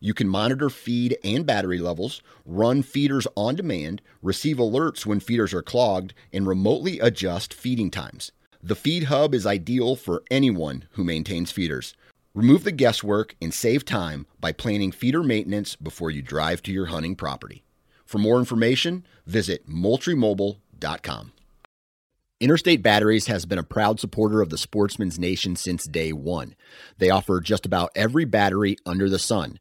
you can monitor feed and battery levels, run feeders on demand, receive alerts when feeders are clogged, and remotely adjust feeding times. The Feed Hub is ideal for anyone who maintains feeders. Remove the guesswork and save time by planning feeder maintenance before you drive to your hunting property. For more information, visit moultriemobile.com. Interstate Batteries has been a proud supporter of the Sportsman's Nation since day one. They offer just about every battery under the sun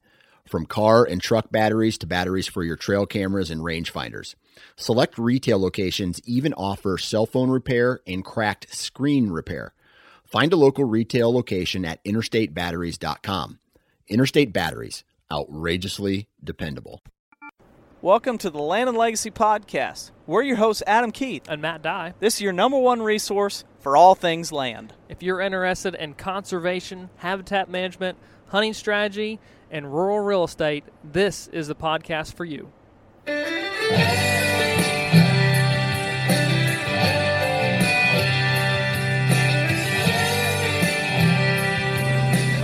from car and truck batteries to batteries for your trail cameras and rangefinders. Select retail locations even offer cell phone repair and cracked screen repair. Find a local retail location at interstatebatteries.com. Interstate Batteries, outrageously dependable. Welcome to the Land and Legacy Podcast. We're your hosts, Adam Keith. And Matt Dye. This is your number one resource for all things land. If you're interested in conservation, habitat management, hunting strategy, and rural real estate, this is the podcast for you.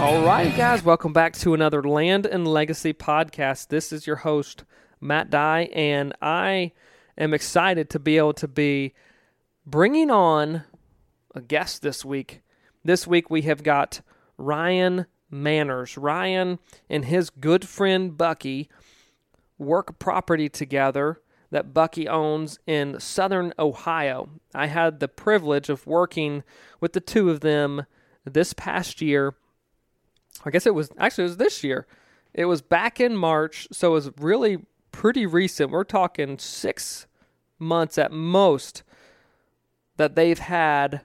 All right, guys, welcome back to another Land and Legacy podcast. This is your host, Matt Dye, and I am excited to be able to be bringing on a guest this week. This week we have got Ryan Manners. Ryan and his good friend Bucky work property together that Bucky owns in southern Ohio. I had the privilege of working with the two of them this past year. I guess it was actually it was this year. It was back in March, so it was really pretty recent. We're talking 6 months at most that they've had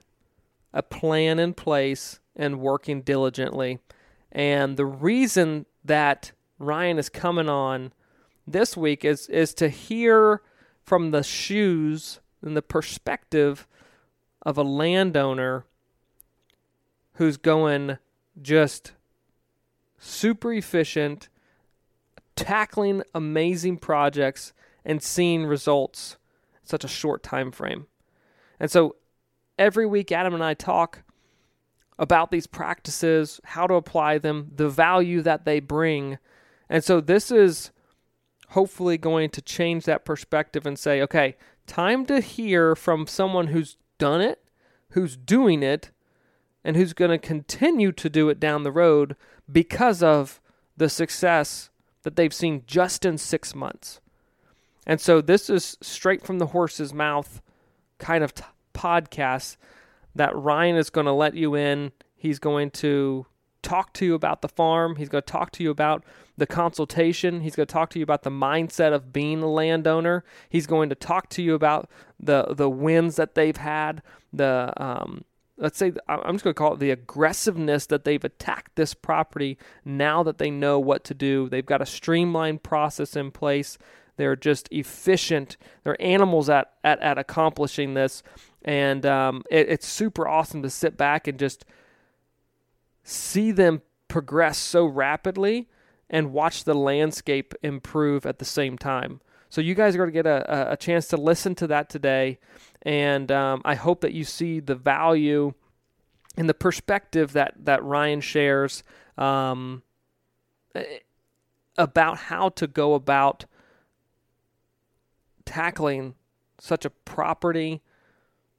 a plan in place and working diligently. And the reason that Ryan is coming on this week is is to hear from the shoes and the perspective of a landowner who's going just super efficient, tackling amazing projects and seeing results in such a short time frame. And so every week Adam and I talk about these practices, how to apply them, the value that they bring. And so this is hopefully going to change that perspective and say, okay, time to hear from someone who's done it, who's doing it, and who's going to continue to do it down the road because of the success that they've seen just in six months. And so this is straight from the horse's mouth kind of t- podcast that Ryan is going to let you in. He's going to talk to you about the farm. He's going to talk to you about the consultation. He's going to talk to you about the mindset of being a landowner. He's going to talk to you about the the wins that they've had. The um, let's say I'm just going to call it the aggressiveness that they've attacked this property now that they know what to do. They've got a streamlined process in place. They're just efficient. They're animals at, at, at accomplishing this. And um, it, it's super awesome to sit back and just see them progress so rapidly and watch the landscape improve at the same time. So you guys are going to get a, a chance to listen to that today, and um, I hope that you see the value and the perspective that that Ryan shares um, about how to go about tackling such a property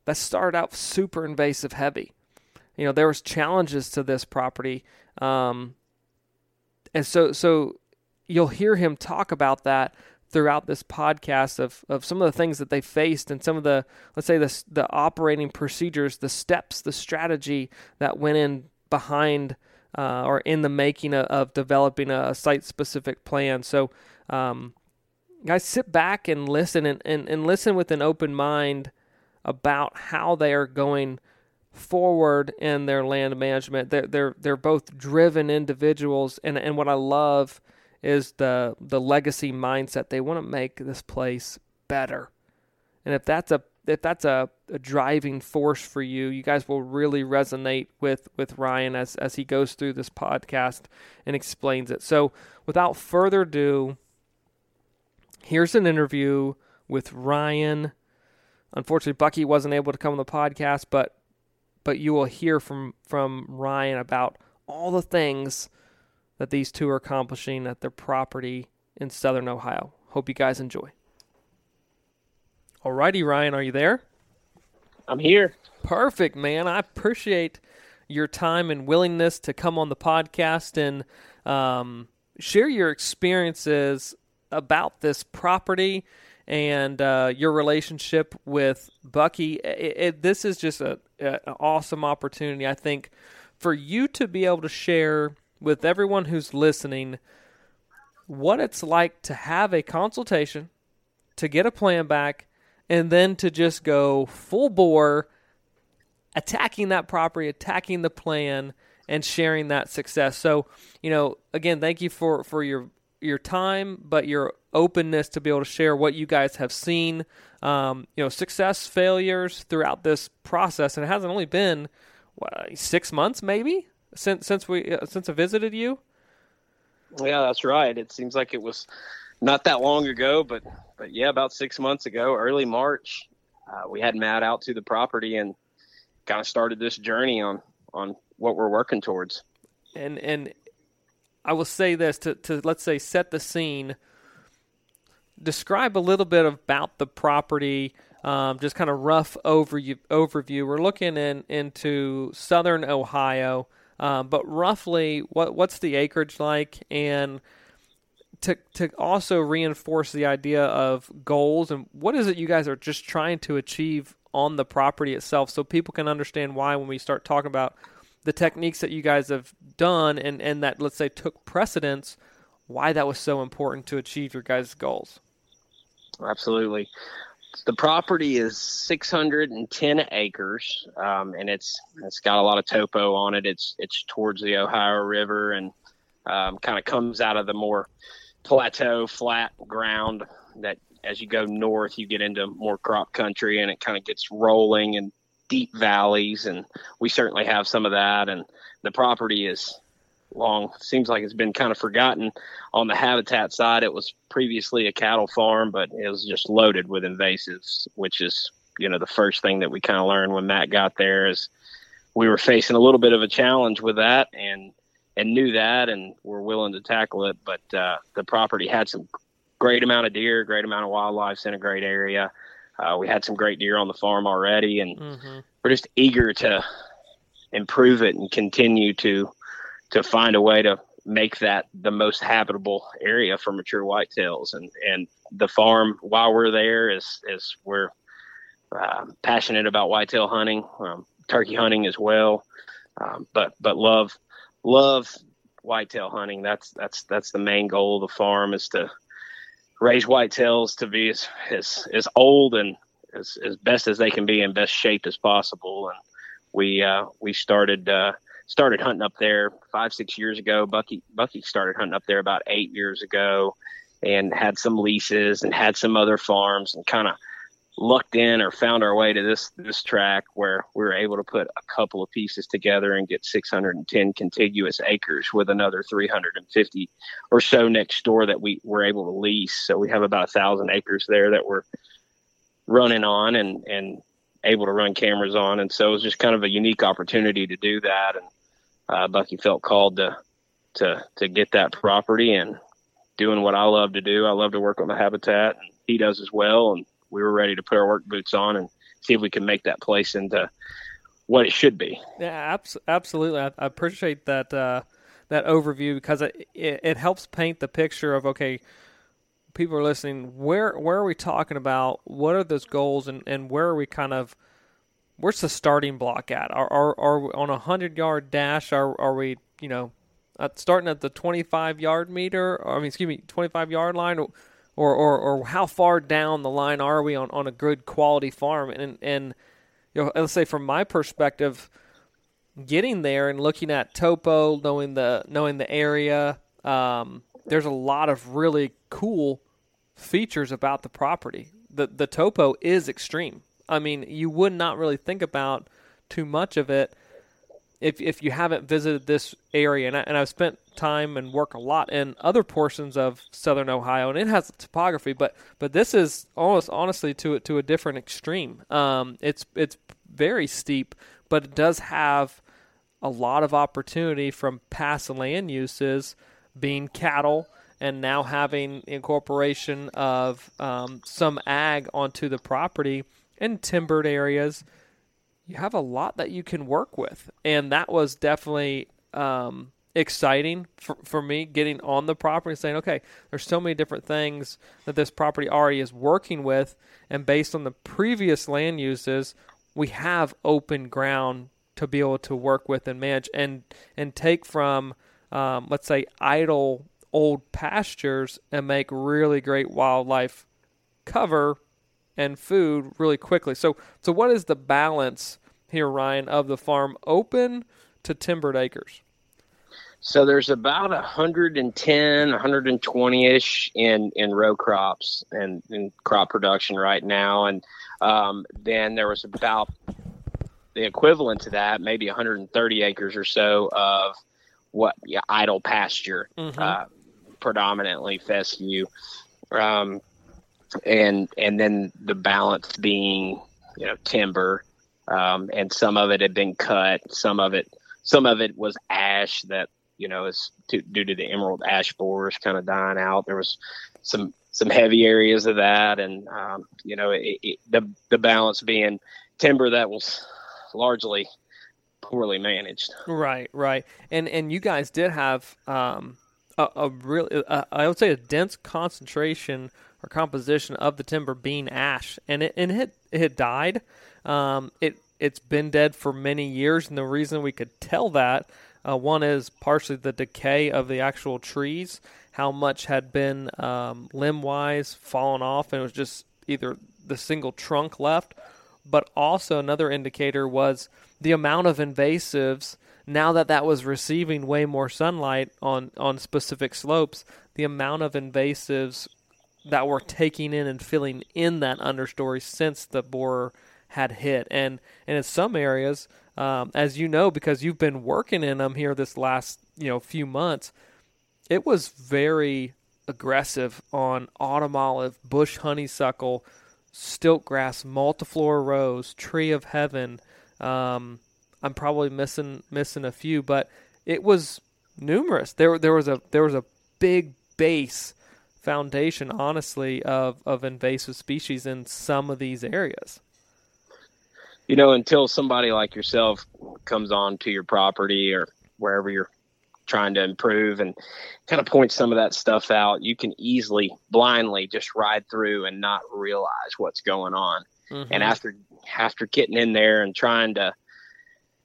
that started out super invasive heavy. You know, there was challenges to this property. Um, and so, so you'll hear him talk about that throughout this podcast of, of some of the things that they faced and some of the, let's say, the, the operating procedures, the steps, the strategy that went in behind uh, or in the making of, of developing a, site specific plan. So, um, guys, sit back and listen and, and, and listen with an open mind about how they are going forward in their land management. They're they're they're both driven individuals, and and what I love is the the legacy mindset. They want to make this place better. And if that's a if that's a, a driving force for you, you guys will really resonate with with Ryan as as he goes through this podcast and explains it. So, without further ado, here's an interview with Ryan. Unfortunately, Bucky wasn't able to come on the podcast, but but you will hear from from Ryan about all the things that these two are accomplishing at their property in southern Ohio. Hope you guys enjoy. Alrighty, Ryan, are you there? I'm here. Perfect, man. I appreciate your time and willingness to come on the podcast and um, share your experiences about this property and uh, your relationship with Bucky. It, it, this is just a, a, an awesome opportunity, I think, for you to be able to share with everyone who's listening what it's like to have a consultation, to get a plan back, and then to just go full bore attacking that property, attacking the plan, and sharing that success. So, you know, again, thank you for for your your time, but your openness to be able to share what you guys have seen, um, you know, success, failures throughout this process, and it hasn't only been what, six months, maybe since since we uh, since I visited you. Yeah, that's right. It seems like it was not that long ago, but but yeah, about six months ago, early March, uh, we had Matt out to the property and kind of started this journey on on what we're working towards. And and I will say this to to let's say set the scene. Describe a little bit about the property. Um, just kind of rough overview. Overview. We're looking in into southern Ohio, um, but roughly, what what's the acreage like, and to to also reinforce the idea of goals and what is it you guys are just trying to achieve on the property itself so people can understand why when we start talking about the techniques that you guys have done and and that let's say took precedence why that was so important to achieve your guys goals. Absolutely. The property is 610 acres um, and it's it's got a lot of topo on it. It's it's towards the ohio river and um, kind of comes out of the more plateau, flat ground that as you go north, you get into more crop country and it kind of gets rolling and deep valleys. And we certainly have some of that. And the property is long, seems like it's been kind of forgotten. On the habitat side, it was previously a cattle farm, but it was just loaded with invasives, which is, you know, the first thing that we kind of learned when Matt got there is we were facing a little bit of a challenge with that. And and knew that and were willing to tackle it. But uh, the property had some great amount of deer, great amount of wildlife in a great area. Uh, we had some great deer on the farm already, and mm-hmm. we're just eager to improve it and continue to to find a way to make that the most habitable area for mature whitetails. And and the farm, while we're there, is is we're uh, passionate about whitetail hunting, um, turkey hunting as well, um, but but love love whitetail hunting. That's that's that's the main goal of the farm is to raise whitetails to be as as, as old and as, as best as they can be in best shape as possible. And we uh, we started uh, started hunting up there five six years ago. Bucky Bucky started hunting up there about eight years ago, and had some leases and had some other farms and kind of lucked in or found our way to this this track where we were able to put a couple of pieces together and get 610 contiguous acres with another 350 or so next door that we were able to lease. So we have about a thousand acres there that we're running on and and able to run cameras on. And so it was just kind of a unique opportunity to do that. And uh, Bucky felt called to to to get that property and doing what I love to do. I love to work on the habitat, and he does as well. And we were ready to put our work boots on and see if we can make that place into what it should be. Yeah, absolutely. I, appreciate that uh, that overview because it, it, it helps paint the picture of okay, people are listening. Where where are we talking about? What are those goals and, and where are we kind of where's the starting block at? Are are, are we on a hundred yard dash? Are are we you know starting at the twenty five yard meter? Or, I mean, excuse me, twenty five yard line or, or, or how far down the line are we on, on a good quality farm? And, and you know, let's say from my perspective, getting there and looking at topo, knowing the knowing the area, um, there's a lot of really cool features about the property. The the topo is extreme. I mean, you would not really think about too much of it if if you haven't visited this area. And, I, and I've spent time and work a lot in other portions of southern Ohio, and it has topography, but but this is almost honestly to to a different extreme. Um, it's it's very steep, but it does have a lot of opportunity from past land uses being cattle and now having incorporation of um, some ag onto the property and timbered areas, you have a lot that you can work with. And that was definitely um, exciting for, for me getting on the property and saying, okay, there's so many different things that this property already is working with. And based on the previous land uses, we have open ground to be able to work with and manage and, and take from, um, let's say, idle old pastures and make really great wildlife cover and food really quickly. So so what is the balance here Ryan of the farm open to timbered acres? So there's about 110, 120-ish in, in row crops and in crop production right now. And um, then there was about the equivalent to that, maybe 130 acres or so of what yeah, idle pasture. Mm-hmm. Uh, predominantly fescue, um, and and then the balance being you know timber, um, and some of it had been cut, some of it some of it was ash that you know is to, due to the emerald ash borers kind of dying out. There was some some heavy areas of that, and um, you know it, it, the the balance being timber that was largely poorly managed. Right, right, and and you guys did have um, a, a really, I would say, a dense concentration or composition of the timber being ash, and it and it it had died. Um, it it's been dead for many years, and the reason we could tell that uh, one is partially the decay of the actual trees, how much had been um, limb wise fallen off, and it was just either the single trunk left, but also another indicator was the amount of invasives. Now that that was receiving way more sunlight on, on specific slopes, the amount of invasives that were taking in and filling in that understory since the borer had hit. And, and in some areas, um, as you know, because you've been working in them here this last you know few months, it was very aggressive on autumn olive, bush honeysuckle, stiltgrass, multiflora rose, tree of heaven, um, I'm probably missing missing a few, but it was numerous. There there was a there was a big base foundation, honestly, of of invasive species in some of these areas. You know, until somebody like yourself comes on to your property or wherever you're trying to improve and kind of point some of that stuff out, you can easily blindly just ride through and not realize what's going on. Mm-hmm. And after after getting in there and trying to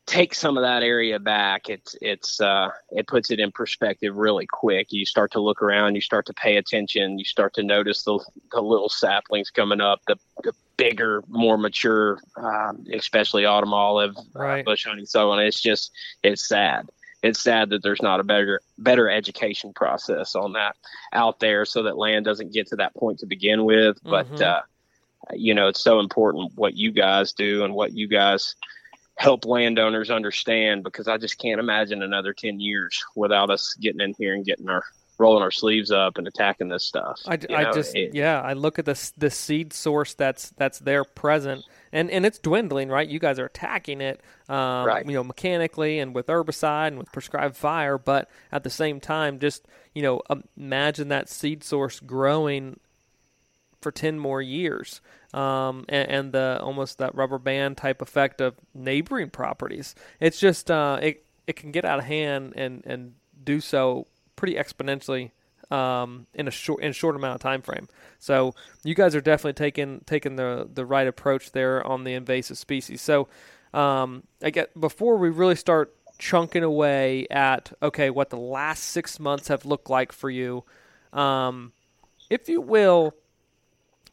take some of that area back, it's it's uh, it puts it in perspective really quick. You start to look around, you start to pay attention, you start to notice the the little saplings coming up, the, the bigger, more mature, um, especially autumn olive, uh, right. uh, bush honeysuckle, and it's just it's sad. It's sad that there's not a better better education process on that out there, so that land doesn't get to that point to begin with. But mm-hmm. uh, you know, it's so important what you guys do and what you guys help landowners understand because I just can't imagine another 10 years without us getting in here and getting our rolling our sleeves up and attacking this stuff. I, I just it, yeah, I look at the the seed source that's that's there present and and it's dwindling, right? You guys are attacking it um, right. you know mechanically and with herbicide and with prescribed fire, but at the same time just, you know, imagine that seed source growing for 10 more years um, and, and, the almost that rubber band type effect of neighboring properties. It's just uh, it it can get out of hand and and do so pretty exponentially um, in a short in a short amount of time frame. So you guys are definitely taking taking the the right approach there on the invasive species. So um, I get before we really start chunking away at okay what the last six months have looked like for you, um, if you will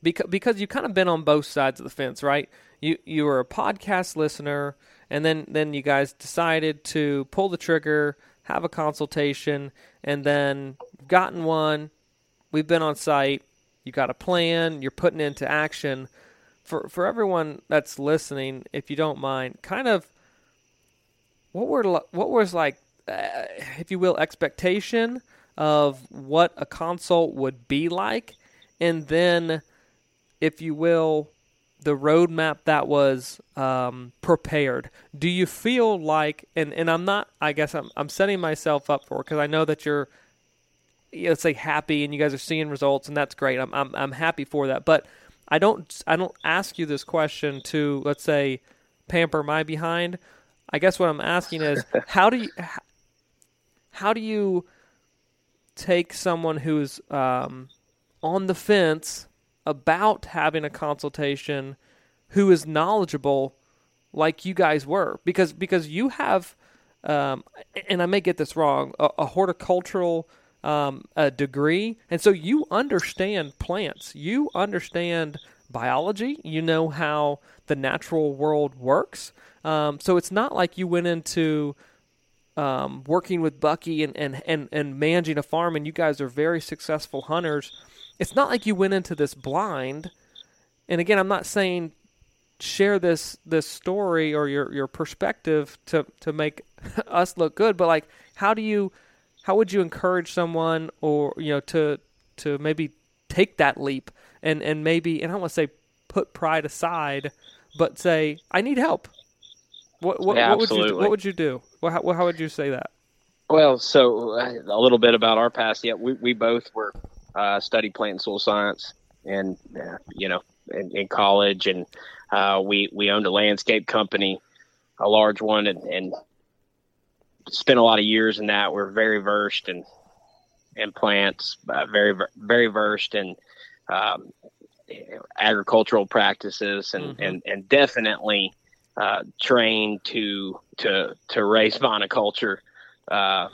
because because you've kind of been on both sides of the fence, right? You you were a podcast listener, and then then you guys decided to pull the trigger, have a consultation, and then gotten one. We've been on site. You got a plan. You're putting into action. For for everyone that's listening, if you don't mind, kind of what were what was like, uh, if you will, expectation of what a consult would be like, and then, if you will, the roadmap that was um, prepared. Do you feel like, and, and I'm not, I guess I'm, I'm setting myself up for because I know that you're, let's say, happy and you guys are seeing results, and that's great. I'm, I'm, I'm happy for that. But I don't, I don't ask you this question to, let's say, pamper my behind. I guess what I'm asking is, how do you, how do you take someone who's um, on the fence about having a consultation who is knowledgeable like you guys were. Because because you have um, and I may get this wrong a, a horticultural um, a degree. And so you understand plants. You understand biology. You know how the natural world works. Um, so it's not like you went into um, working with Bucky and, and, and, and managing a farm and you guys are very successful hunters it's not like you went into this blind. And again, I'm not saying share this this story or your your perspective to to make us look good, but like how do you how would you encourage someone or you know to to maybe take that leap and and maybe and I don't want to say put pride aside, but say I need help. What what, yeah, what would you what would you do? What, how, how would you say that? Well, so uh, a little bit about our past. Yeah, we, we both were uh, studied plant and soil science, and uh, you know, in, in college, and uh, we we owned a landscape company, a large one, and, and spent a lot of years in that. We're very versed in in plants, uh, very very versed in um, agricultural practices, and mm-hmm. and and definitely uh, trained to to to raise monoculture uh,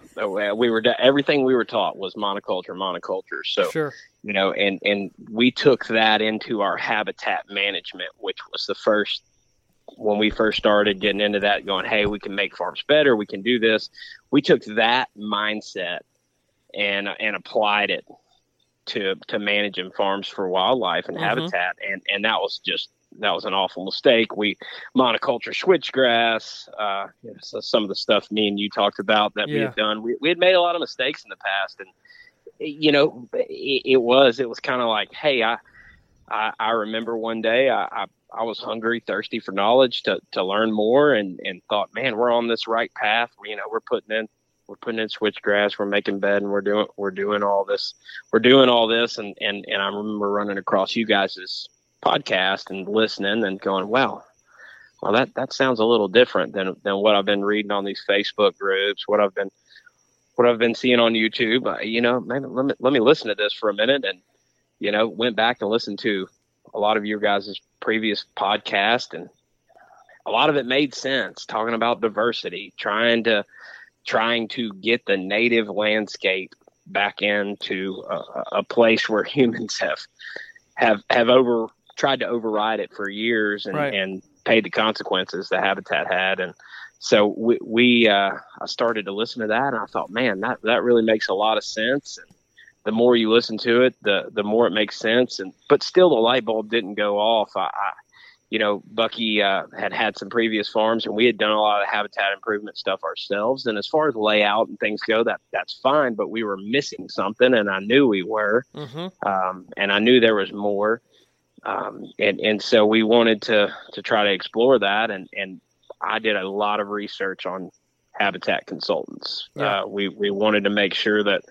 we were everything we were taught was monoculture, monoculture. So, sure. you know, and and we took that into our habitat management, which was the first when we first started getting into that, going, hey, we can make farms better, we can do this. We took that mindset and and applied it to to managing farms for wildlife and mm-hmm. habitat, and and that was just that was an awful mistake. We monoculture switchgrass, uh, you know, so some of the stuff me and you talked about that yeah. we had done. We, we had made a lot of mistakes in the past, and you know, it, it was it was kind of like, hey, I, I, I remember one day I, I I was hungry, thirsty for knowledge to to learn more, and and thought, man, we're on this right path. You know, we're putting in we're putting in switchgrass, we're making bed, and we're doing we're doing all this, we're doing all this, and and and I remember running across you guys' podcast and listening and going, wow, well that that sounds a little different than than what I've been reading on these Facebook groups, what I've been what I've been seeing on YouTube. You know, maybe let me let me listen to this for a minute, and you know, went back and listened to a lot of your guys' previous podcast, and a lot of it made sense. Talking about diversity, trying to trying to get the native landscape back into a, a place where humans have have have over tried to override it for years and, right. and paid the consequences the habitat had. And so we, we uh, I started to listen to that and I thought, man, that, that really makes a lot of sense. And the more you listen to it, the, the more it makes sense. And, but still the light bulb didn't go off. I, I you know, Bucky uh, had had some previous farms, and we had done a lot of habitat improvement stuff ourselves. And as far as layout and things go, that that's fine. But we were missing something, and I knew we were, mm-hmm. um, and I knew there was more. Um, and and so we wanted to to try to explore that, and and I did a lot of research on habitat consultants. Yeah. Uh, we we wanted to make sure that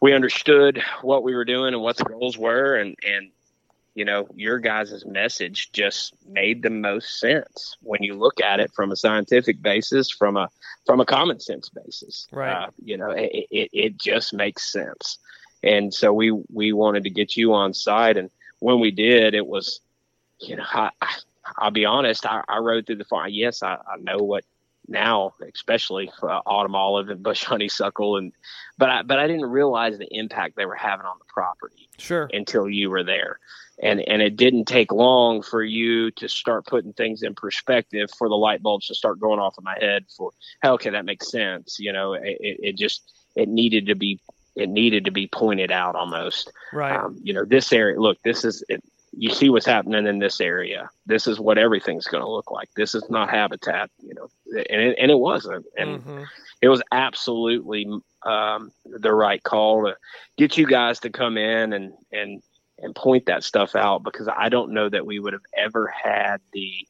we understood what we were doing and what the goals were, and and you know your guys' message just made the most sense when you look at it from a scientific basis, from a from a common sense basis. Right. Uh, you know, it, it it just makes sense, and so we we wanted to get you on site and when we did, it was, you know, I, I'll be honest, I, I rode through the farm. Yes, I, I know what now, especially for autumn olive and bush honeysuckle, and but I but I didn't realize the impact they were having on the property. Sure. Until you were there, and and it didn't take long for you to start putting things in perspective for the light bulbs to start going off in my head. For okay, that makes sense. You know, it, it just it needed to be it needed to be pointed out almost. Right. Um, you know, this area. Look, this is. It, you see what's happening in this area. This is what everything's going to look like. This is not habitat. You know, and it, and it wasn't. And hmm it was absolutely um, the right call to get you guys to come in and and and point that stuff out because I don't know that we would have ever had the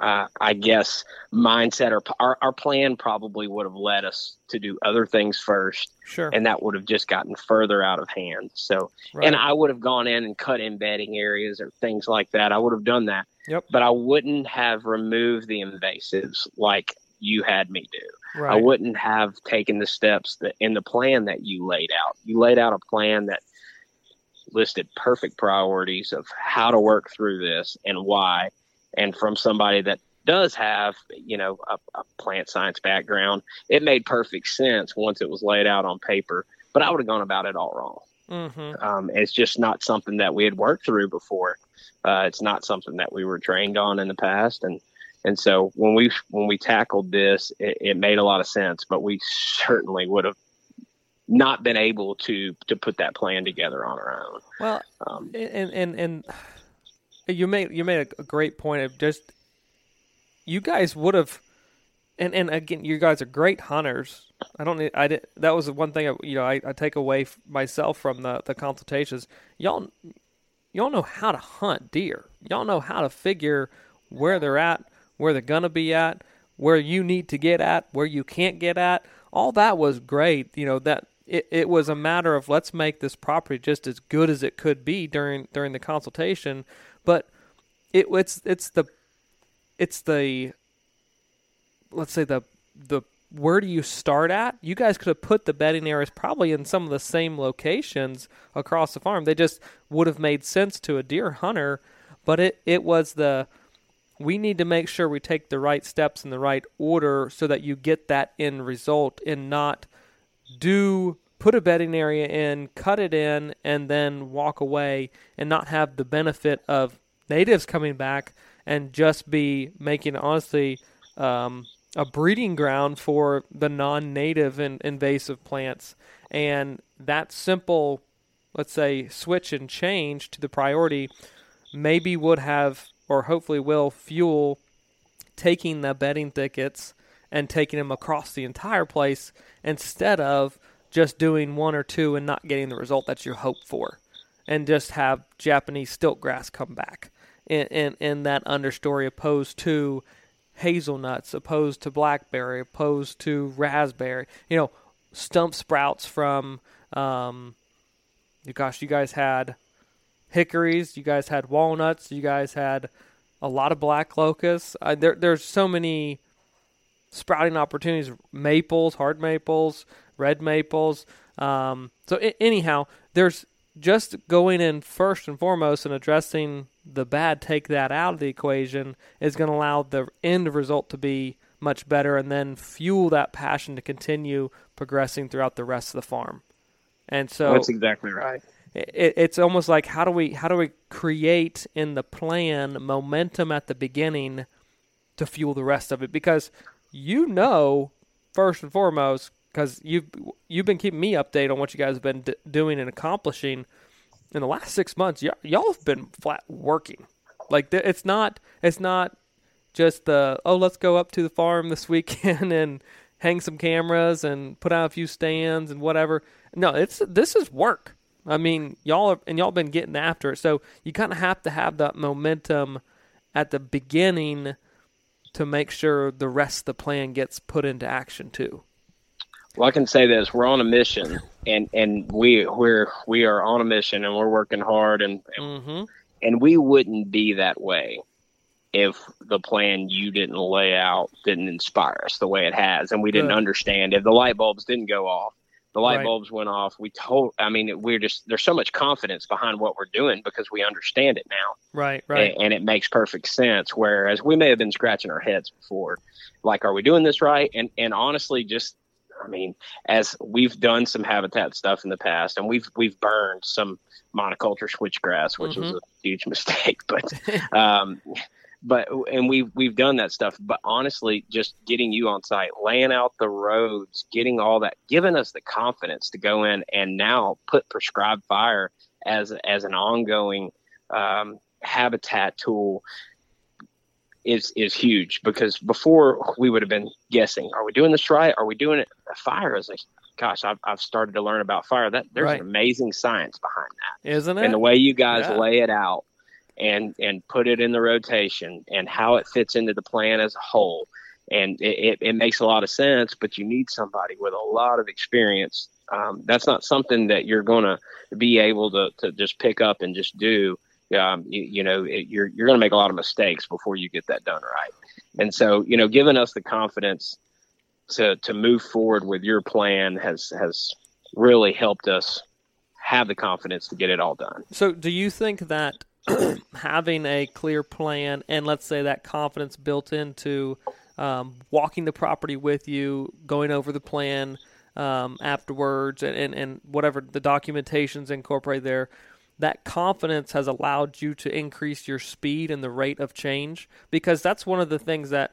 uh, I guess mindset or our, our plan probably would have led us to do other things first Sure. and that would have just gotten further out of hand so right. and I would have gone in and cut embedding areas or things like that I would have done that Yep. but I wouldn't have removed the invasives like you had me do right. I wouldn't have taken the steps that in the plan that you laid out. You laid out a plan that listed perfect priorities of how to work through this and why. And from somebody that does have, you know, a, a plant science background, it made perfect sense once it was laid out on paper. But I would have gone about it all wrong. hmm Um, it's just not something that we had worked through before. Uh, it's not something that we were trained on in the past, and and so when we when we tackled this, it, it made a lot of sense. But we certainly would have not been able to to put that plan together on our own. Well, Um, and and and you made you made a great point of just you guys would have and and again you guys are great hunters. I don't need i did that was the one thing I, you know i, I take away f- myself from the the consultations. Y'all y'all know how to hunt deer. Y'all know how to figure where they're at where they're gonna be at where you need to get at where you can't get at. All that was great you know that it, it was a matter of let's make this property just as good as it could be during during the consultation but it it's it's the it's the let's say the the where do you start at? You guys could have put the bedding areas probably in some of the same locations across the farm. They just would have made sense to a deer hunter, but it it was the we need to make sure we take the right steps in the right order so that you get that end result and not do put a bedding area in, cut it in, and then walk away and not have the benefit of natives coming back and just be making honestly um, a breeding ground for the non-native and invasive plants. And that simple, let's say, switch and change to the priority maybe would have or hopefully will fuel taking the bedding thickets and taking them across the entire place instead of just doing one or two and not getting the result that you hope for and just have Japanese stilt grass come back in, in, in that understory opposed to hazelnuts, opposed to blackberry, opposed to raspberry. You know, stump sprouts from, um, gosh, you guys had hickories, you guys had walnuts, you guys had a lot of black locusts. Uh, there, there's so many sprouting opportunities: maples, hard maples, red maples. Um, so I- anyhow, there's just going in first and foremost and addressing the bad, take that out of the equation is going to allow the end result to be much better, and then fuel that passion to continue progressing throughout the rest of the farm. And so that's exactly right. it, it's almost like how do we how do we create in the plan momentum at the beginning to fuel the rest of it because you know first and foremost because you've you've been keeping me updated on what you guys have been d- doing and accomplishing in the last six months. Y- y'all have been flat working. Like th- it's not it's not just the oh let's go up to the farm this weekend and hang some cameras and put out a few stands and whatever. No it's this is work. I mean y'all are, and y'all been getting after it. So you kind of have to have that momentum at the beginning to make sure the rest of the plan gets put into action too Well, I can say this: we're on a mission, and and we we're we are on a mission, and we're working hard, and mm-hmm. and we wouldn't be that way if the plan you didn't lay out didn't inspire us the way it has, and we didn't Good. understand if the light bulbs didn't go off. The light Right. bulbs went off. We told. I mean, we're just there's so much confidence behind what we're doing because we understand it now right right and, and it makes perfect sense. Whereas we may have been scratching our heads before, like, are we doing this right? And and honestly, just I mean, as we've done some habitat stuff in the past, and we've we've burned some monoculture switchgrass, which was Mhm. a huge mistake. But um, but and we we've done that stuff. But honestly, just getting you on site, laying out the roads, getting all that, giving us the confidence to go in and now put prescribed fire as as an ongoing um, habitat tool is is huge because before we would have been guessing are we doing this right are we doing it fire is like gosh I've, I've started to learn about fire that there's Right. an amazing science behind that Isn't it? and the way you guys Yeah. lay it out and and put it in the rotation and how it fits into the plan as a whole. And it, it, it makes a lot of sense but you need somebody with a lot of experience. Um, that's not something that you're going to be able to, to just pick up and just do. Um, you, you know it, you're, you're going to make a lot of mistakes before you get that done right. And so you know giving us the confidence to to move forward with your plan has has really helped us have the confidence to get it all done. So, do you think that having a clear plan and let's say that confidence built into um, walking the property with you, going over the plan um, afterwards, and, and, and whatever the documentation's incorporated there, that confidence has allowed you to increase your speed and the rate of change? Because that's one of the things that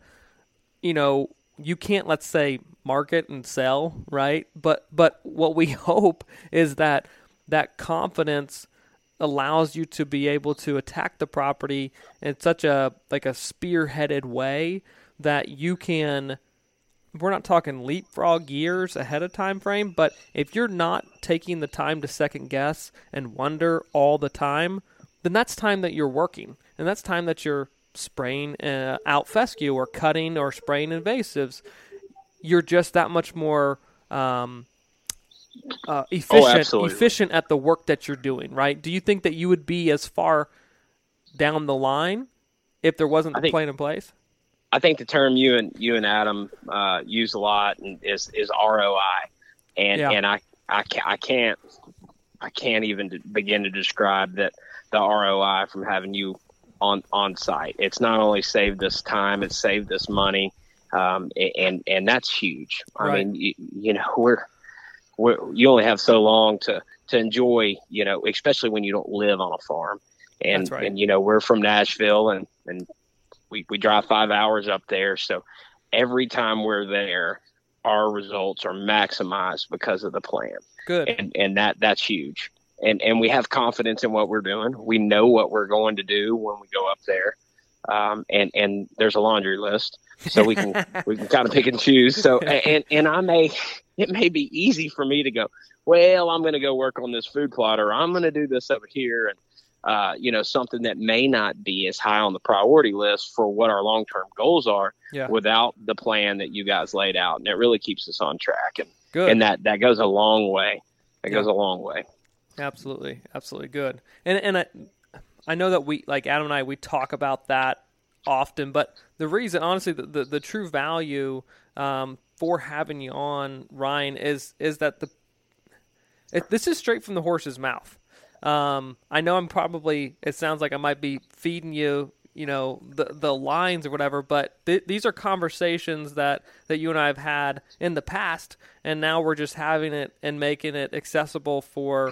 you know you can't let's say market and sell right but but what we hope is that that confidence allows you to be able to attack the property in such a like a spearheaded way that you can we're not talking leapfrog years ahead of time frame but if you're not taking the time to second guess and wonder all the time then that's time that you're working. And that's time that you're spraying uh, out fescue or cutting or spraying invasives. You're just that much more um, uh, efficient Oh, efficient at the work that you're doing right do you think that you would be as far down the line if there wasn't I the plan in place I think the term you and you and Adam uh, use a lot is is ROI, and Yeah. and I I can't, I can't I can't even begin to describe that the ROI from having you on on site. It's not only saved us time, it's saved us money, um, and and that's huge. I Right. mean, you, you know, we're you only have so long to to enjoy, you know, especially when you don't live on a farm. And right. and you know, we're from Nashville, and and we, we drive five hours up there. So every time we're there, our results are maximized because of the plan. good And, and that, that's huge. And, and we have confidence in what we're doing. We know what we're going to do when we go up there. Um, and, and there's a laundry list. So we can, we can kind of pick and choose. So, and, and I may, it may be easy for me to go, well, I'm going to go work on this food plot or I'm going to do this over here. And, uh, you know, something that may not be as high on the priority list for what our long term goals are Yeah. without the plan that you guys laid out. And it really keeps us on track. And, good and that, that goes a long way. That Yeah. goes a long way. Absolutely, absolutely good. And and I, I know that we like Adam and I we talk about that often, but the reason, honestly, the the, the true value um, for having you on Ryan is is that the it, this is straight from the horse's mouth. Um, I know I'm probably. It sounds like I might be feeding you, you know, the the lines or whatever. But th- these are conversations that that you and I have had in the past, and now we're just having it and making it accessible for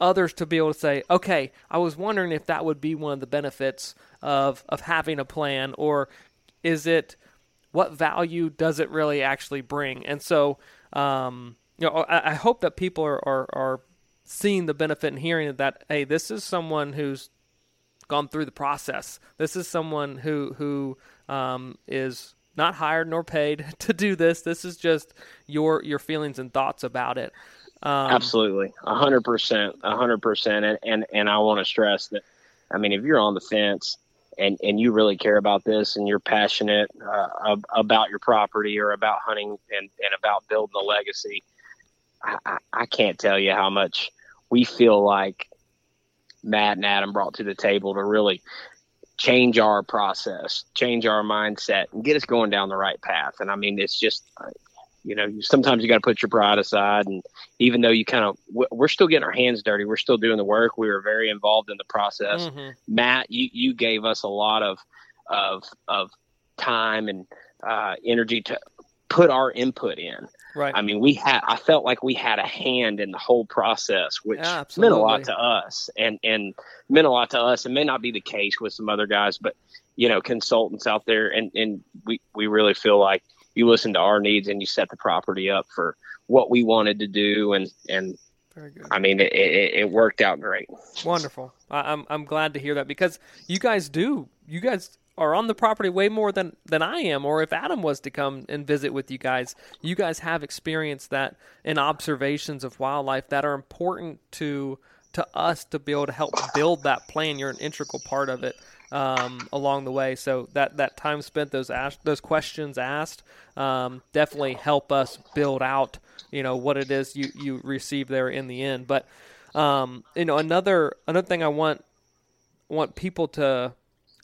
others to be able to say, okay, I was wondering if that would be one of the benefits of of having a plan, or is it what value does it really actually bring? And so, um, you know, I, I hope that people are, are are seeing the benefit and hearing that. Hey, this is someone who's gone through the process. This is someone who who um, is not hired nor paid to do this. This is just your your feelings and thoughts about it. Um, Absolutely, hundred percent, hundred percent, and and and I want to stress that. I mean, if you're on the fence and and you really care about this and you're passionate uh, ab- about your property or about hunting and and about building a legacy, I, I, I can't tell you how much we feel like Matt and Adam brought to the table to really change our process, change our mindset, and get us going down the right path. And I mean, it's just, you know, sometimes you got to put your pride aside. And even though you kind of, we're still getting our hands dirty, we're still doing the work. We were very involved in the process. mhm. Matt, you, you gave us a lot of, of, of time and uh, energy to put our input in. Right. I mean, we had I felt like we had a hand in the whole process, which Yeah, meant a lot to us, and and meant a lot to us. It may not be the case with some other guys, but you know, consultants out there, and and we we really feel like you listen to our needs and you set the property up for what we wanted to do, and and Very good. I mean, it, it, it worked out great. Wonderful. I, I'm I'm glad to hear that because you guys do you guys are on the property way more than than I am. Or if Adam was to come and visit with you guys, you guys have experienced that and observations of wildlife that are important to to us to be able to help build that plan. You're an integral part of it um, along the way. So that that time spent, those asked, those questions asked, um, definitely help us build out. You know what it is you you receive there in the end, but. Um, you know, another another thing I want want people to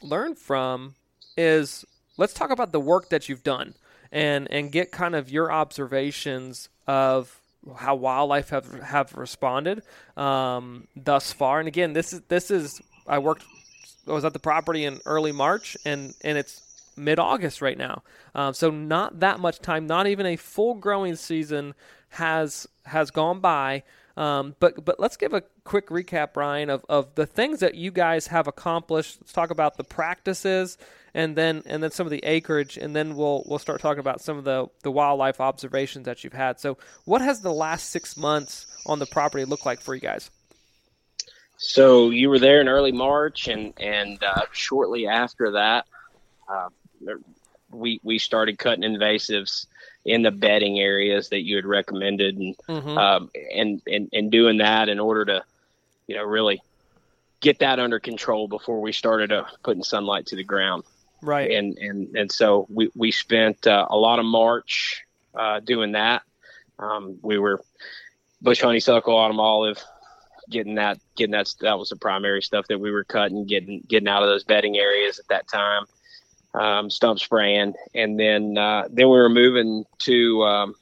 learn from is let's talk about the work that you've done and and get kind of your observations of how wildlife have have responded um, thus far. And again, this is this is I worked I was at the property in early March and and it's mid August right now. Um, so not that much time, not even a full growing season has has gone by. Um, but but let's give a quick recap, Brian, of, of the things that you guys have accomplished. Let's talk about the practices and then and then some of the acreage, and then we'll we'll start talking about some of the, the wildlife observations that you've had. So, what has the last six months on the property looked like for you guys? So you were there in early March, and and uh, shortly after that, uh, we we started cutting invasives in the bedding areas that you had recommended, and Mm-hmm. um, and and and doing that in order to, you know, really get that under control before we started uh, putting sunlight to the ground. right. And and and so we we spent uh, a lot of March uh, doing that. Um, we were bush honeysuckle, autumn olive, getting that getting that that was the primary stuff that we were cutting, getting getting out of those bedding areas at that time. Um, stump spraying, and then uh, then we were moving to um,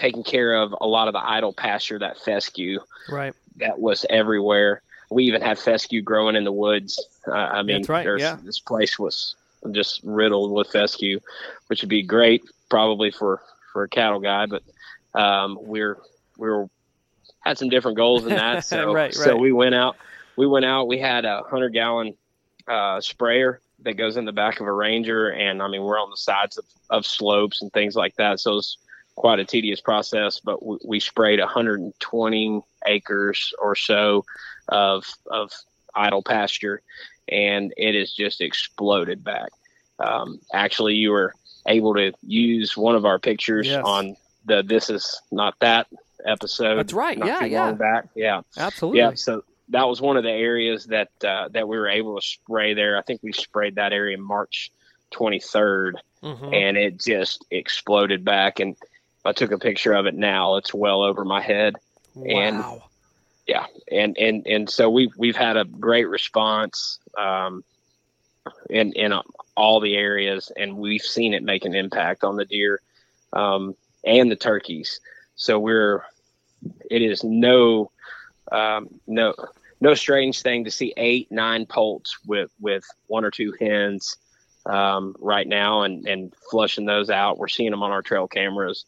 taking care of a lot of the idle pasture, that fescue right. that was everywhere. We even had fescue growing in the woods. Uh, I mean, right, yeah. this place was just riddled with fescue, which would be great probably for for a cattle guy. But um, we're we're had some different goals than that. So Right, so right. we went out. We went out. We had a hundred gallon uh, sprayer that goes in the back of a Ranger, and I mean we're on the sides of, of slopes and things like that. So it's quite a tedious process. But we, we sprayed 120 acres or so of of idle pasture, and it has just exploded back. Um, actually, you were able to use one of our pictures Yes. on the "This Is Not That" episode. That's right. Yeah, yeah. back. Yeah, Absolutely. yeah. So that was one of the areas that uh, that we were able to spray there. I think we sprayed that area March 23rd, Mhm. and it just exploded back. And I took a picture of it now. It's well over my head and- Wow. yeah and and and so we've we've had a great response um in in all the areas and we've seen it make an impact on the deer um and the turkeys so we're it is no um no no strange thing to see eight nine poults with with one or two hens um right now and and flushing those out we're seeing them on our trail cameras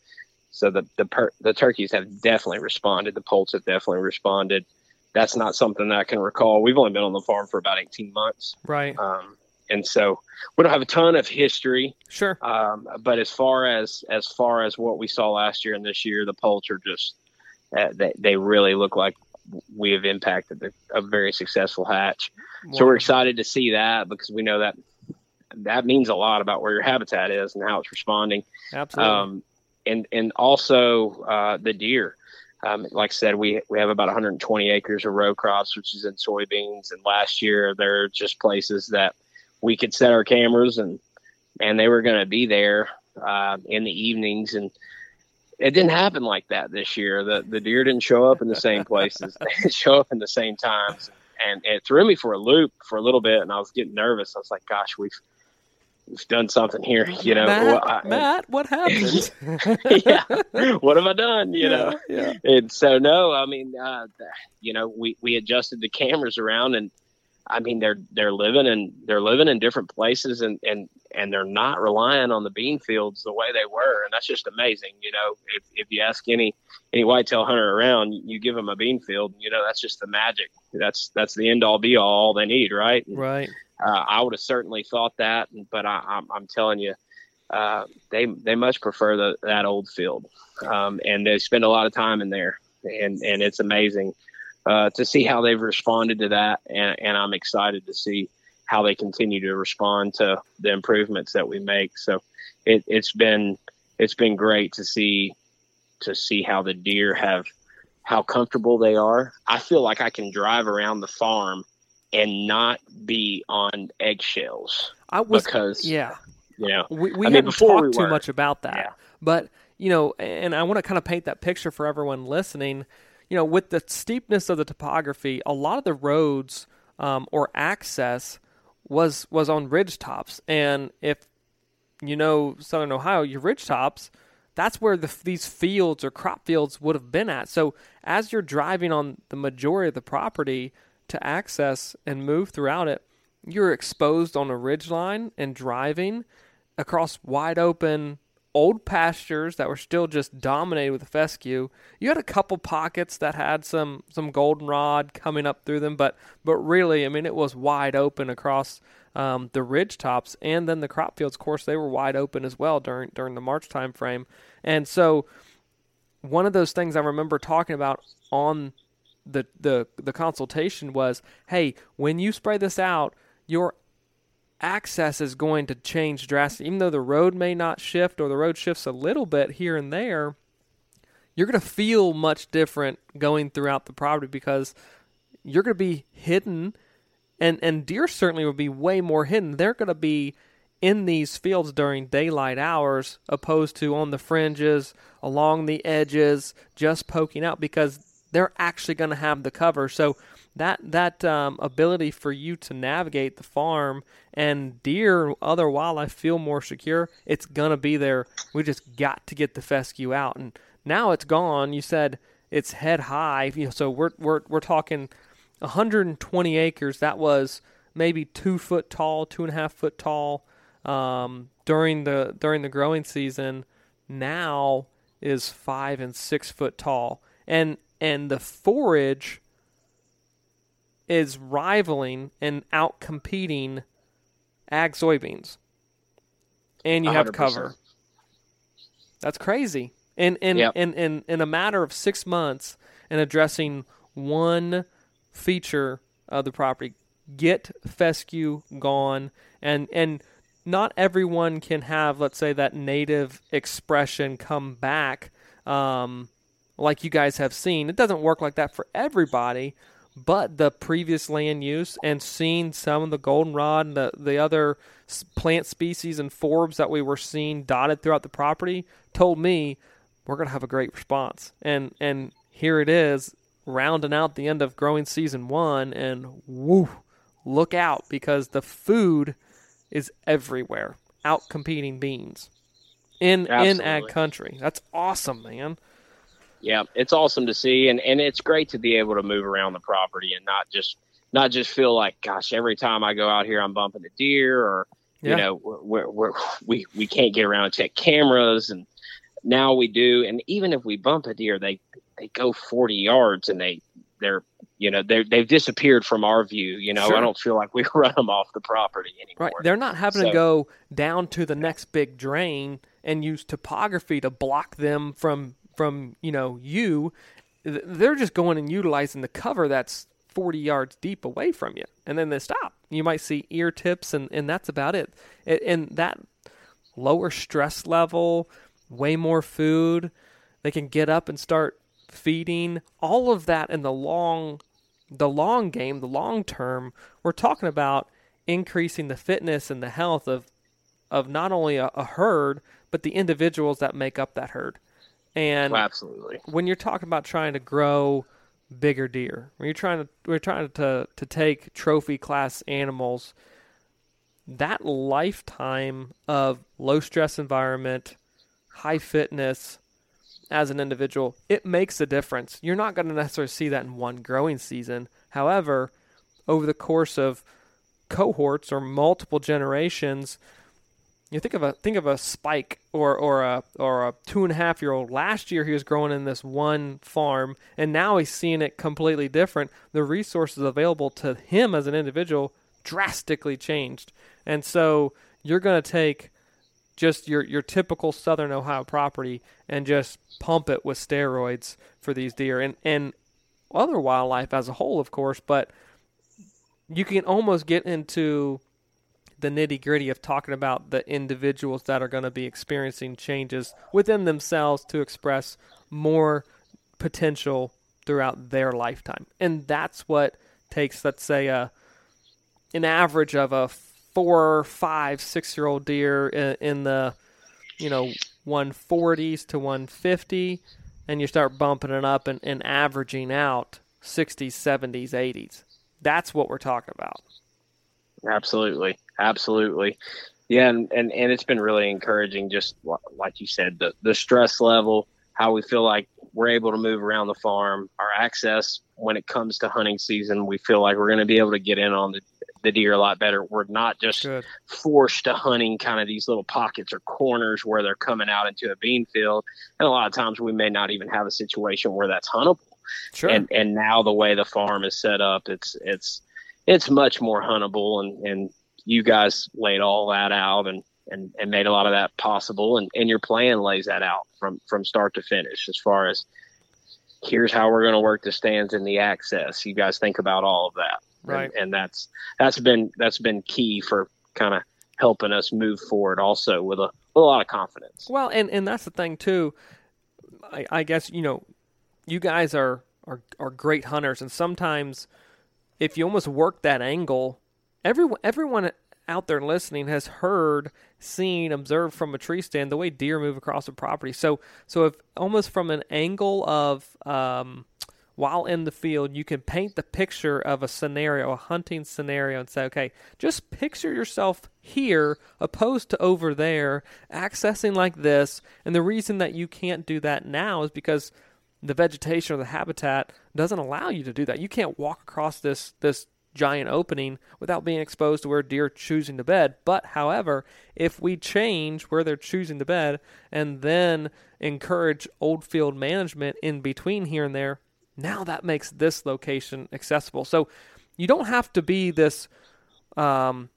so the the per, the turkeys have definitely responded. The poults have definitely responded. That's not something that I can recall. We've only been on the farm for about 18 months, Right. um, and so we don't have a ton of history. Sure. Um, but as far as as far as what we saw last year and this year, the poults are just uh, they they really look like we have impacted the, a very successful hatch. So we're excited to see that because we know that that means a lot about where your habitat is and how it's responding Absolutely. um, and and also uh, the deer. Um, like I said, we we have about 120 acres of row crops, which is in soybeans. And last year, there are just places that we could set our cameras and and they were going to be there uh, in the evenings. And it didn't happen like that this year. The the deer didn't show up in the same places. they didn't show up in the same times. And it threw me for a loop for a little bit, and I was getting nervous. I was like, "Gosh, we've we've done something here." You know, Matt, Well, I- Matt, what happened? yeah, what have I done? You know, yeah. and so no, I mean, uh, you know, we we adjusted the cameras around, and I mean, they're they're living in they're living in different places, and and and they're not relying on the bean fields the way they were, and that's just amazing. You know, if if you ask any any whitetail hunter around, you give them a bean field, you know, that's just the magic. That's that's the end all be all, all they need, right? Right. Uh, I would have certainly thought that, but I, I'm I'm telling you, uh, they they much prefer the, that old field, um, and they spend a lot of time in there, and and it's amazing uh, to see how they've responded to that, and, and I'm excited to see how they continue to respond to the improvements that we make. So it, it's been it's been great to see to see how the deer have how comfortable they are. I feel like I can drive around the farm and not be on eggshells. I was because yeah. You know, we, we I mean, before talked we too much about that, Yeah. but you know, and I want to kind of paint that picture for everyone listening. You know, with the steepness of the topography, a lot of the roads um, or access was was on ridge tops, and if you know Southern Ohio, your ridge tops, that's where the, these fields or crop fields would have been at. So as you're driving on the majority of the property to access and move throughout it, you're exposed on a ridge line and driving across wide open old pastures that were still just dominated with fescue. You had a couple pockets that had some some goldenrod coming up through them, but but really, I mean, it was wide open across um, the ridge tops, and then the crop fields. Of course, they were wide open as well during during the March time frame, and so one of those things I remember talking about on the the the consultation was, hey, when you spray this out, your access is going to change drastically. Even though the road may not shift or the road shifts a little bit here and there, you're going to feel much different going throughout the property because you're going to be hidden and and deer certainly will be way more hidden. They're going to be in these fields during daylight hours opposed to on the fringes, along the edges, just poking out because they're actually going to have the cover. So that that um, ability for you to navigate the farm and deer, other wildlife feel more secure. It's gonna be there. We just got to get the fescue out, and now it's gone. You said it's head high, you know, so we're we're we're talking 120 acres. That was maybe two foot tall, two and a half foot tall um, during the during the growing season. Now is five and six foot tall, and and the forage is rivaling and out competing ag soybeans, and you have 100%. cover. That's crazy. In in, Yep. in in in a matter of six months, and addressing one feature of the property, get fescue gone, and and not everyone can have, let's say, that native expression come back, um, like you guys have seen. It doesn't work like that for everybody, but the previous land use and seeing some of the goldenrod and the, the other plant species and forbs that we were seeing dotted throughout the property told me we're going to have a great response. And and here it is, rounding out the end of growing season one, and woo, look out because the food is everywhere, out competing beans in in ag country. That's awesome, man. Yeah, it's awesome to see, and and it's great to be able to move around the property and not just not just feel like, gosh, every time I go out here, I'm bumping a deer, or Yeah. you know, we're, we're, we we can't get around and check cameras, and now we do, and even if we bump a deer, they they go 40 yards and they they're you know they they've disappeared from our view. You know, Sure. I don't feel like we run them off the property anymore. Right. They're not having to go down to the next big drain and use topography to block them from from, you know, you. They're just going and utilizing the cover that's 40 yards deep away from you. And then they stop. You might see ear tips and and that's about it. And that lower stress level, way more food, they can get up and start feeding. All of that in the long the long game, the long term, we're talking about increasing the fitness and the health of of not only a, a herd but the individuals that make up that herd. And Well, absolutely. when you're talking about trying to grow bigger deer, when you're trying to we're trying to to take trophy class animals, that lifetime of low stress environment, high fitness as an individual, it makes a difference. You're not going to necessarily see that in one growing season. However, over the course of cohorts or multiple generations, you think of a think of a spike or or a or a two and a half year old. Last year he was growing in this one farm, and now he's seeing it completely different. The resources available to him as an individual drastically changed, and so you're going to take just your your typical Southern Ohio property and just pump it with steroids for these deer and and other wildlife as a whole, of course, but you can almost get into the nitty gritty of talking about the individuals that are going to be experiencing changes within themselves to express more potential throughout their lifetime. And that's what takes, let's say, a an average of a four, five, six year old deer in, in the, you know, 140s to 150, and you start bumping it up and, and averaging out 60s, 70s, 80s. That's what we're talking about. Absolutely, absolutely. Yeah, and, and, and it's been really encouraging, just like you said, the, the stress level, how we feel like we're able to move around the farm, our access when it comes to hunting season, we feel like we're going to be able to get in on the, the deer a lot better. We're not just Good. forced to hunting kind of these little pockets or corners where they're coming out into a bean field. And a lot of times we may not even have a situation where that's huntable. Sure. And and now the way the farm is set up, it's it's it's much more huntable and, and you guys laid all that out and, and, and made a lot of that possible and, and your plan lays that out from, from start to finish as far as here's how we're going to work the stands and the access. You guys think about all of that. Right. And, and that's, that's been, that's been key for kind of helping us move forward also with a, with a lot of confidence. Well, and, and that's the thing too. I, I guess, you know, you guys are, are, are great hunters and sometimes – if you almost work that angle, everyone everyone out there listening has heard, seen, observed from a tree stand the way deer move across a property. So so if almost from an angle of um, while in the field, you can paint the picture of a scenario, a hunting scenario, and say, okay, just picture yourself here opposed to over there, accessing like this. And the reason that you can't do that now is because the vegetation or the habitat doesn't allow you to do that. You can't walk across this this giant opening without being exposed to where deer choosing to bed. But however, if we change where they're choosing to bed and then encourage old field management in between here and there, now that makes this location accessible. So you don't have to be this um,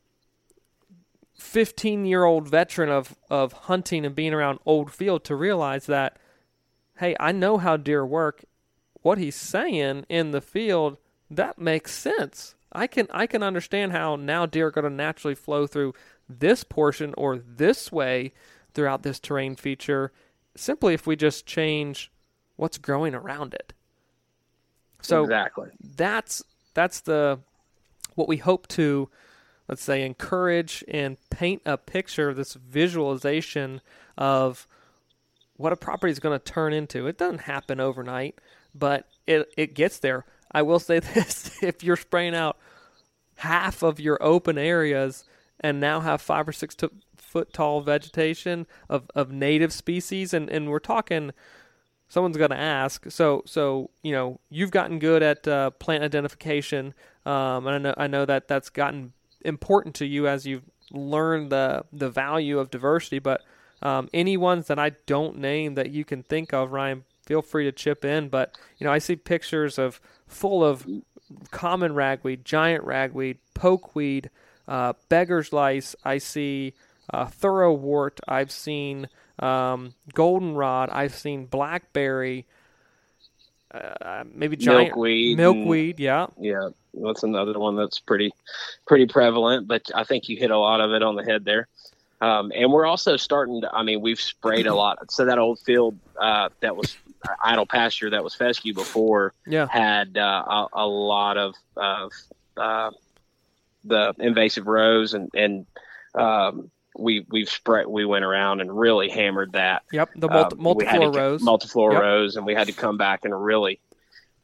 15 year old veteran of, of hunting and being around old field to realize that hey, I know how deer work. What he's saying in the field, that makes sense. I can I can understand how now deer are going to naturally flow through this portion or this way throughout this terrain feature simply if we just change what's growing around it. So exactly. that's that's the what we hope to let's say encourage and paint a picture this visualization of what a property is going to turn into. It doesn't happen overnight, but it it gets there. I will say this: if you're spraying out half of your open areas and now have five or six t- foot tall vegetation of, of native species, and, and we're talking, someone's going to ask. So so you know you've gotten good at uh, plant identification, um, and I know I know that that's gotten important to you as you've learned the the value of diversity, but um, any ones that I don't name that you can think of, Ryan, feel free to chip in. But you know, I see pictures of full of common ragweed, giant ragweed, pokeweed, uh, beggar's lice. I see uh, thoroughwort. I've seen um, goldenrod. I've seen blackberry. Uh, maybe giant milkweed. Milkweed, yeah, yeah. That's another one that's pretty, pretty prevalent. But I think you hit a lot of it on the head there. Um, and we're also starting to, I mean, we've sprayed a lot. So that old field uh, that was idle pasture that was fescue before yeah. had uh, a, a, lot of uh, the invasive rose and, and um, we we've spread we went around and really hammered that. Yep, the multi, um, multiflora rose, multiflora yep. rose, and we had to come back and really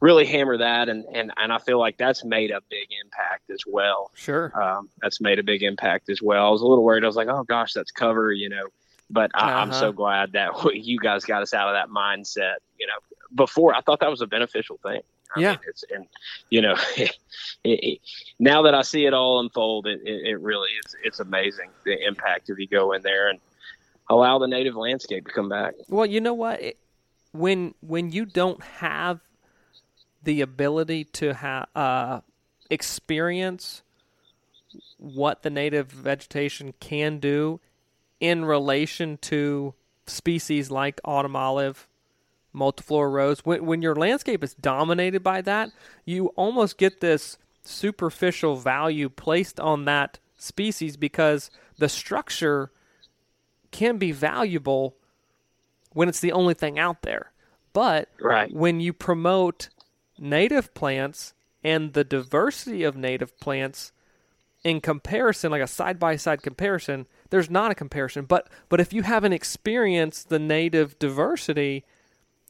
really hammer that and, and and I feel like that's made a big impact as well. Sure. Um, that's made a big impact as well. I was a little worried. I was like, oh gosh, that's cover, you know. But I, uh-huh. I'm so glad that you guys got us out of that mindset. You know, before I thought that was a beneficial thing. I yeah. Mean, it's, and you know, it, it, now that I see it all unfold, it, it, really is. It's amazing the impact if you go in there and allow the native landscape to come back. Well, you know what? when when you don't have the ability to have uh, experience what the native vegetation can do in relation to species like autumn olive, multiflora rose. When, when your landscape is dominated by that, you almost get this superficial value placed on that species because the structure can be valuable when it's the only thing out there. But right. when you promote native plants and the diversity of native plants in comparison, like a side by side comparison, there's not a comparison. But but if you haven't experienced the native diversity,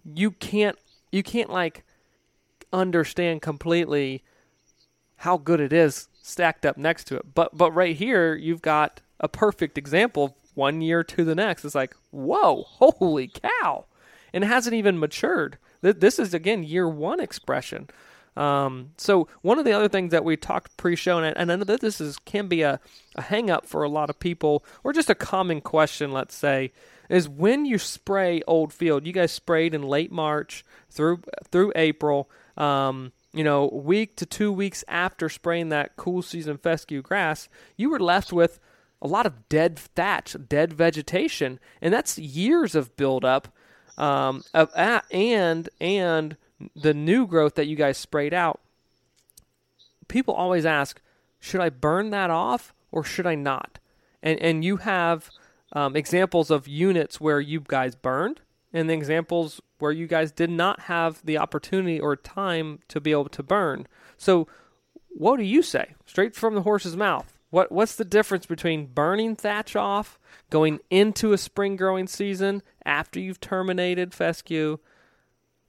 you can't you can't like understand completely how good it is stacked up next to it. But but right here you've got a perfect example one year to the next. It's like, whoa, holy cow. And it hasn't even matured. This is, again, year one expression. Um, so one of the other things that we talked pre-show, and and I know that this is can be a, a hang up for a lot of people, or just a common question, let's say, is when you spray old field. You guys sprayed in late March through through April. Um, you know, week to two weeks after spraying that cool season fescue grass, you were left with a lot of dead thatch, dead vegetation, and that's years of buildup. Um, and and the new growth that you guys sprayed out. People always ask, should I burn that off or should I not? And and you have um, examples of units where you guys burned, and the examples where you guys did not have the opportunity or time to be able to burn. So, what do you say? Straight from the horse's mouth. What what's the difference between burning thatch off, going into a spring growing season after you've terminated fescue?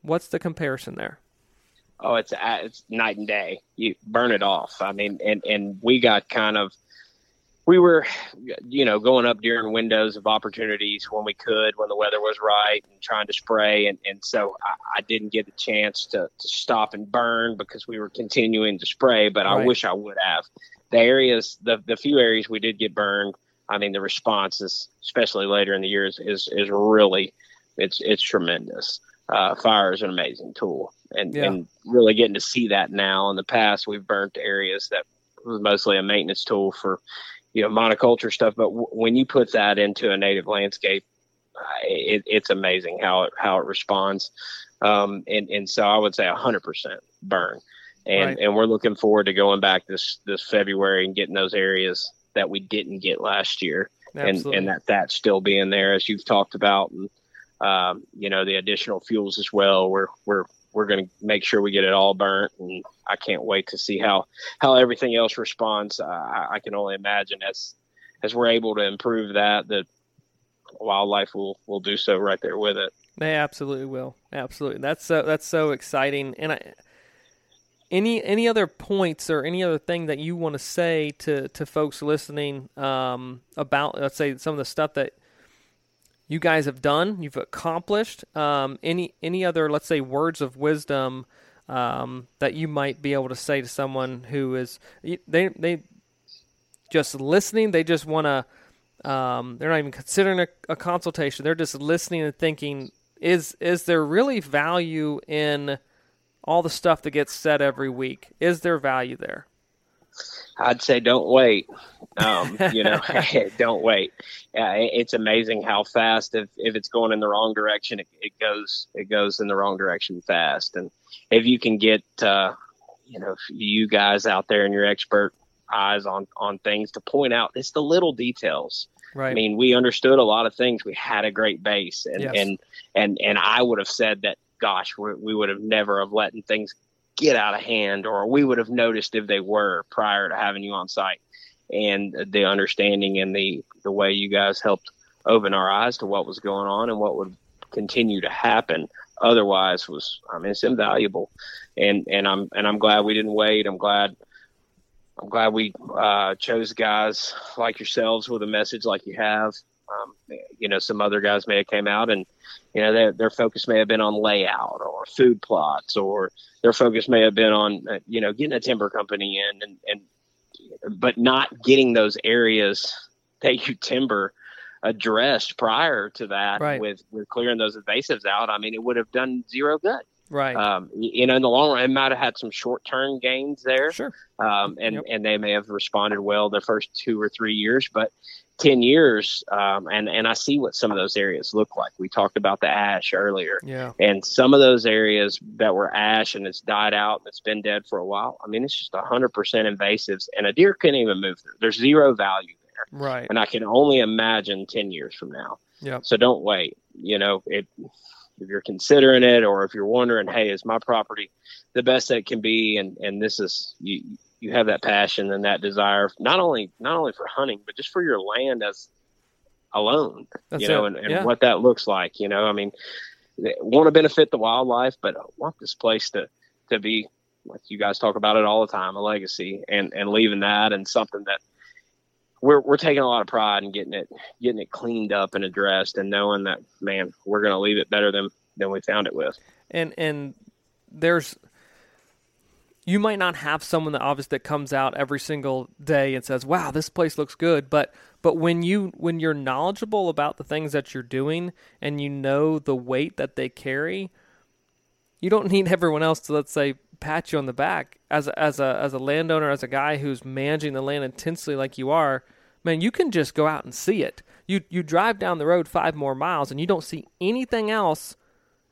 What's the comparison there? Oh, it's uh, it's night and day. You burn it off. I mean, and and we got kind of we were, you know, going up during windows of opportunities when we could, when the weather was right, and trying to spray. And, and so I, I didn't get the chance to, to stop and burn because we were continuing to spray, but right. I wish I would have the areas, the the few areas we did get burned, I mean, the responses, especially later in the years, is is really, it's it's tremendous. Uh, fire is an amazing tool, and yeah. and really getting to see that now. In the past, we've burnt areas that was mostly a maintenance tool for, you know, monoculture stuff. But w- when you put that into a native landscape, it, it's amazing how it how it responds. Um, and and so I would say hundred percent burn and right. and we're looking forward to going back this this February and getting those areas that we didn't get last year, Absolutely. and and that that's still being there as you've talked about, and um, you know the additional fuels as well. We're we're we're going to make sure we get it all burnt, and I can't wait to see how how everything else responds. Uh, I, can only imagine as as we're able to improve that that wildlife will will do so right there with it. They absolutely will. Absolutely. That's so that's so exciting. And I any any other points or any other thing that you want to say to to folks listening um, about let's say some of the stuff that you guys have done, you've accomplished. Um, any any other let's say words of wisdom um, that you might be able to say to someone who is they they just listening. They just want to. Um, they're not even considering a, a consultation. They're just listening and thinking: is is there really value in all the stuff that gets said every week. Is there value there? I'd say don't wait. Um, you know, don't wait. Uh, it's amazing how fast if, if it's going in the wrong direction, it, it, goes it goes in the wrong direction fast. And if you can get uh, you know you guys out there and your expert eyes on on things to point out, it's the little details. Right. I mean, we understood a lot of things. We had a great base, and yes. and and and I would have said that gosh, we would have never have let things get out of hand, or we would have noticed if they were prior to having you on site. And the understanding and the the way you guys helped open our eyes to what was going on and what would continue to happen otherwise was I mean it's invaluable. And and I'm and I'm glad we didn't wait. I'm glad I'm glad we uh, chose guys like yourselves with a message like you have Um, you know, some other guys may have came out and, you know, their, their focus may have been on layout or food plots, or their focus may have been on, uh, you know, getting a timber company in and, and, but not getting those areas that you timber addressed prior to that Right. with, with clearing those invasives out. I mean, it would have done zero good. Right. Um, you know, in the long run, it might have had some short term gains there sure. um, and Yep. and they may have responded well the first two or three years, but ten years, um, and and I see what some of those areas look like. We talked about the ash earlier, Yeah. and some of those areas that were ash and it's died out and it's been dead for a while. I mean, it's just hundred percent invasives, and a deer couldn't even move through. There's zero value there, Right. and I can only imagine ten years from now. Yep. So don't wait. You know, it, if you're considering it, or if you're wondering, hey, is my property the best that it can be? And and this is you you have that passion and that desire not only not only for hunting, but just for your land as alone. That's you know, it. and, and yeah. what that looks like. You know, I mean, want to benefit the wildlife, but I want this place to to be like you guys talk about it all the time, a legacy, and and leaving that and something that we're we're taking a lot of pride in getting it getting it cleaned up and addressed, and knowing that man, we're going to leave it better than than we found it with. and and there's you might not have someone that obviously that comes out every single day and says wow this place looks good. But but when you when you're knowledgeable about the things that you're doing and you know the weight that they carry you don't need everyone else to let's say pat you on the back. As a, as a as a landowner as a guy who's managing the land intensely like you are man you can just go out and see it. You you drive down the road 5 more miles and you don't see anything else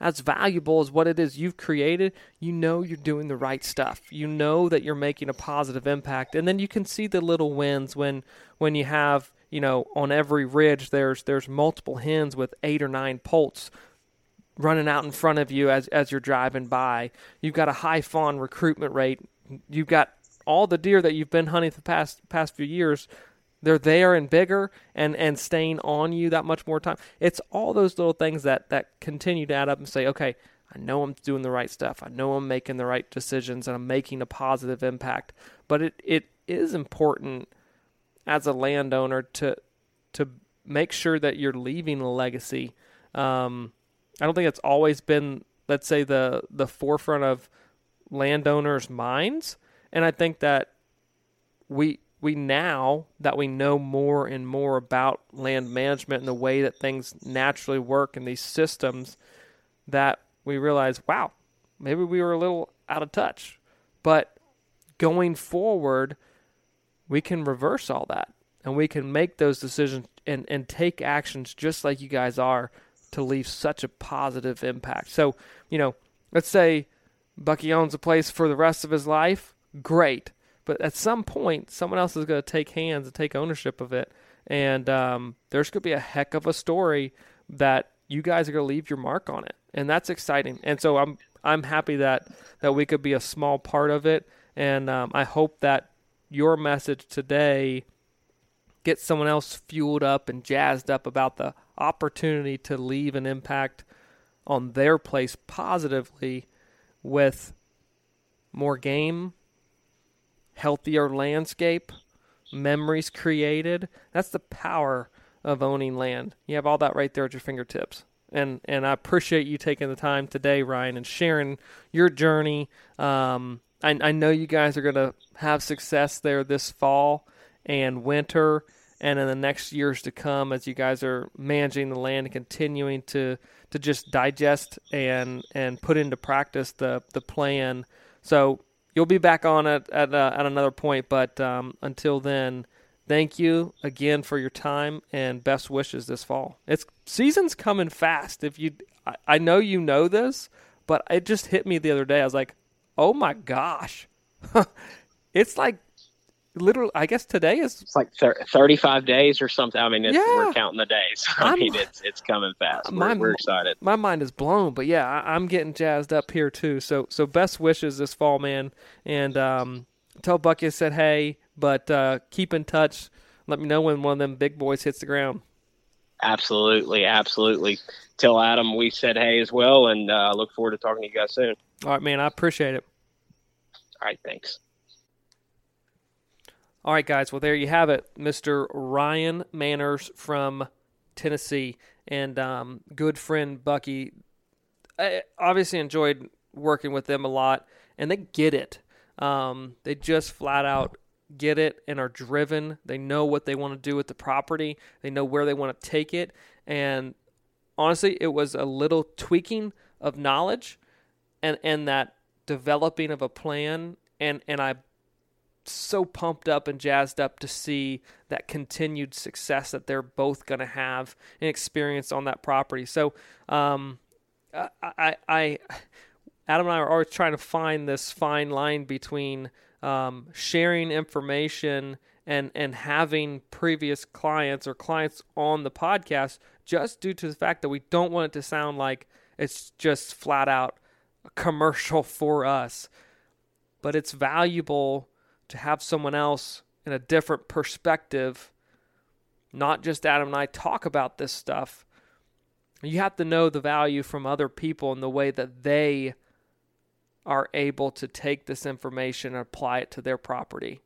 as valuable as what it is you've created, you know you're doing the right stuff. You know that you're making a positive impact. And then you can see the little wins when when you have, you know, on every ridge there's there's multiple hens with 8 or 9 poults running out in front of you as as you're driving by. You've got a high fawn recruitment rate. You've got all the deer that you've been hunting the past past few years they're there and bigger and and staying on you that much more time. It's all those little things that that continue to add up and say, okay, I know I'm doing the right stuff. I know I'm making the right decisions and I'm making a positive impact. But it it is important as a landowner to to make sure that you're leaving a legacy. Um, I don't think it's always been, let's say, the the forefront of landowners' minds, and I think that we we now that we know more and more about land management and the way that things naturally work in these systems that we realize wow maybe we were a little out of touch. But going forward we can reverse all that and we can make those decisions and, and take actions just like you guys are to leave such a positive impact. So you know let's say bucky owns a place for the rest of his life. Great but at some point, someone else is going to take hands and take ownership of it. And um, there's going to be a heck of a story that you guys are going to leave your mark on it, and that's exciting. And so I'm I'm happy that that we could be a small part of it, and um, I hope that your message today gets someone else fueled up and jazzed up about the opportunity to leave an impact on their place positively with more game healthier landscape, memories created. That's the power of owning land. You have all that right there at your fingertips. And and I appreciate you taking the time today, Ryan, and sharing your journey. Um, I, I know you guys are going to have success there this fall and winter, and in the next years to come, as you guys are managing the land and continuing to to just digest and and put into practice the the plan. So you'll be back on it at uh, at another point. But um, until then, thank you again for your time and best wishes this fall. It's season's coming fast. If you, I, I know you know this, but it just hit me the other day. I was like, oh my gosh, it's like literally. I guess today is It's like thir- 35 days or something. I mean, it's, Yeah. we're counting the days. I I'm- mean, it's it's coming fast. We're, My- we're excited. my mind is blown. But yeah, I, I'm getting jazzed up here too. So so best wishes this fall, man. And um, tell Bucky I said hey, but uh, keep in touch. Let me know when one of them big boys hits the ground. Absolutely, absolutely. Tell Adam we said hey as well, and uh, look forward to talking to you guys soon. All right, man. I appreciate it. All right, thanks. All right, guys. Well, there you have it, Mr. Ryan Manners from Tennessee, and um, good friend Bucky. I obviously enjoyed working with them a lot, and they get it. Um, they just flat out get it and are driven. They know what they want to do with the property. They know where they want to take it. And honestly, it was a little tweaking of knowledge and, and that developing of a plan. And, and I so pumped up and jazzed up to see that continued success that they're both going to have and experience on that property. So, um, I, I, I, Adam and I are always trying to find this fine line between um, sharing information and and having previous clients or clients on the podcast just due to the fact that we don't want it to sound like it's just flat out a commercial for us but it's valuable to have someone else in a different perspective not just Adam and I talk about this stuff you have to know the value from other people and the way that they are able to take this information and apply it to their property.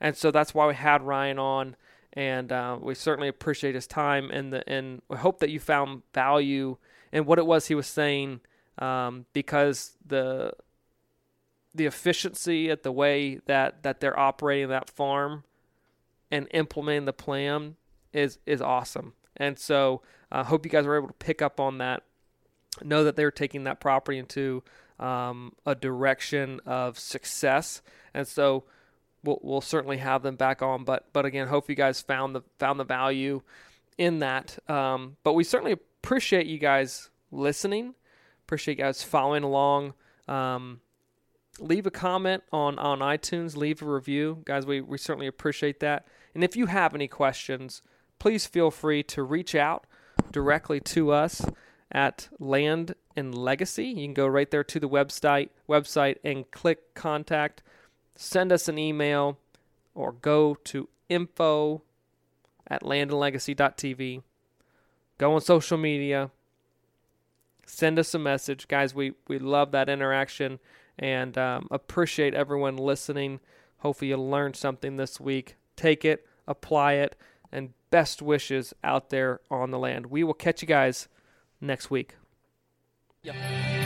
And so that's why we had Ryan on, and uh, we certainly appreciate his time. And the, and we hope that you found value in what it was he was saying, um, because the the efficiency at the way that that they're operating that farm and implementing the plan is is awesome. And so I uh, hope you guys were able to pick up on that. Know that they're taking that property into um, a direction of success, and so we'll, we'll certainly have them back on. But but again, hope you guys found the found the value in that. Um, but we certainly appreciate you guys listening. Appreciate you guys following along. Um, leave a comment on on iTunes. Leave a review, guys. We we certainly appreciate that. And if you have any questions, please feel free to reach out directly to us at Land and Legacy. You can go right there to the website website and click contact. Send us an email or go to info at landandlegacy.tv. Go on social media. Send us a message. Guys, we, we love that interaction and um, appreciate everyone listening. Hopefully, you learned something this week. Take it, apply it, and best wishes out there on the land. We will catch you guys next week. Yep.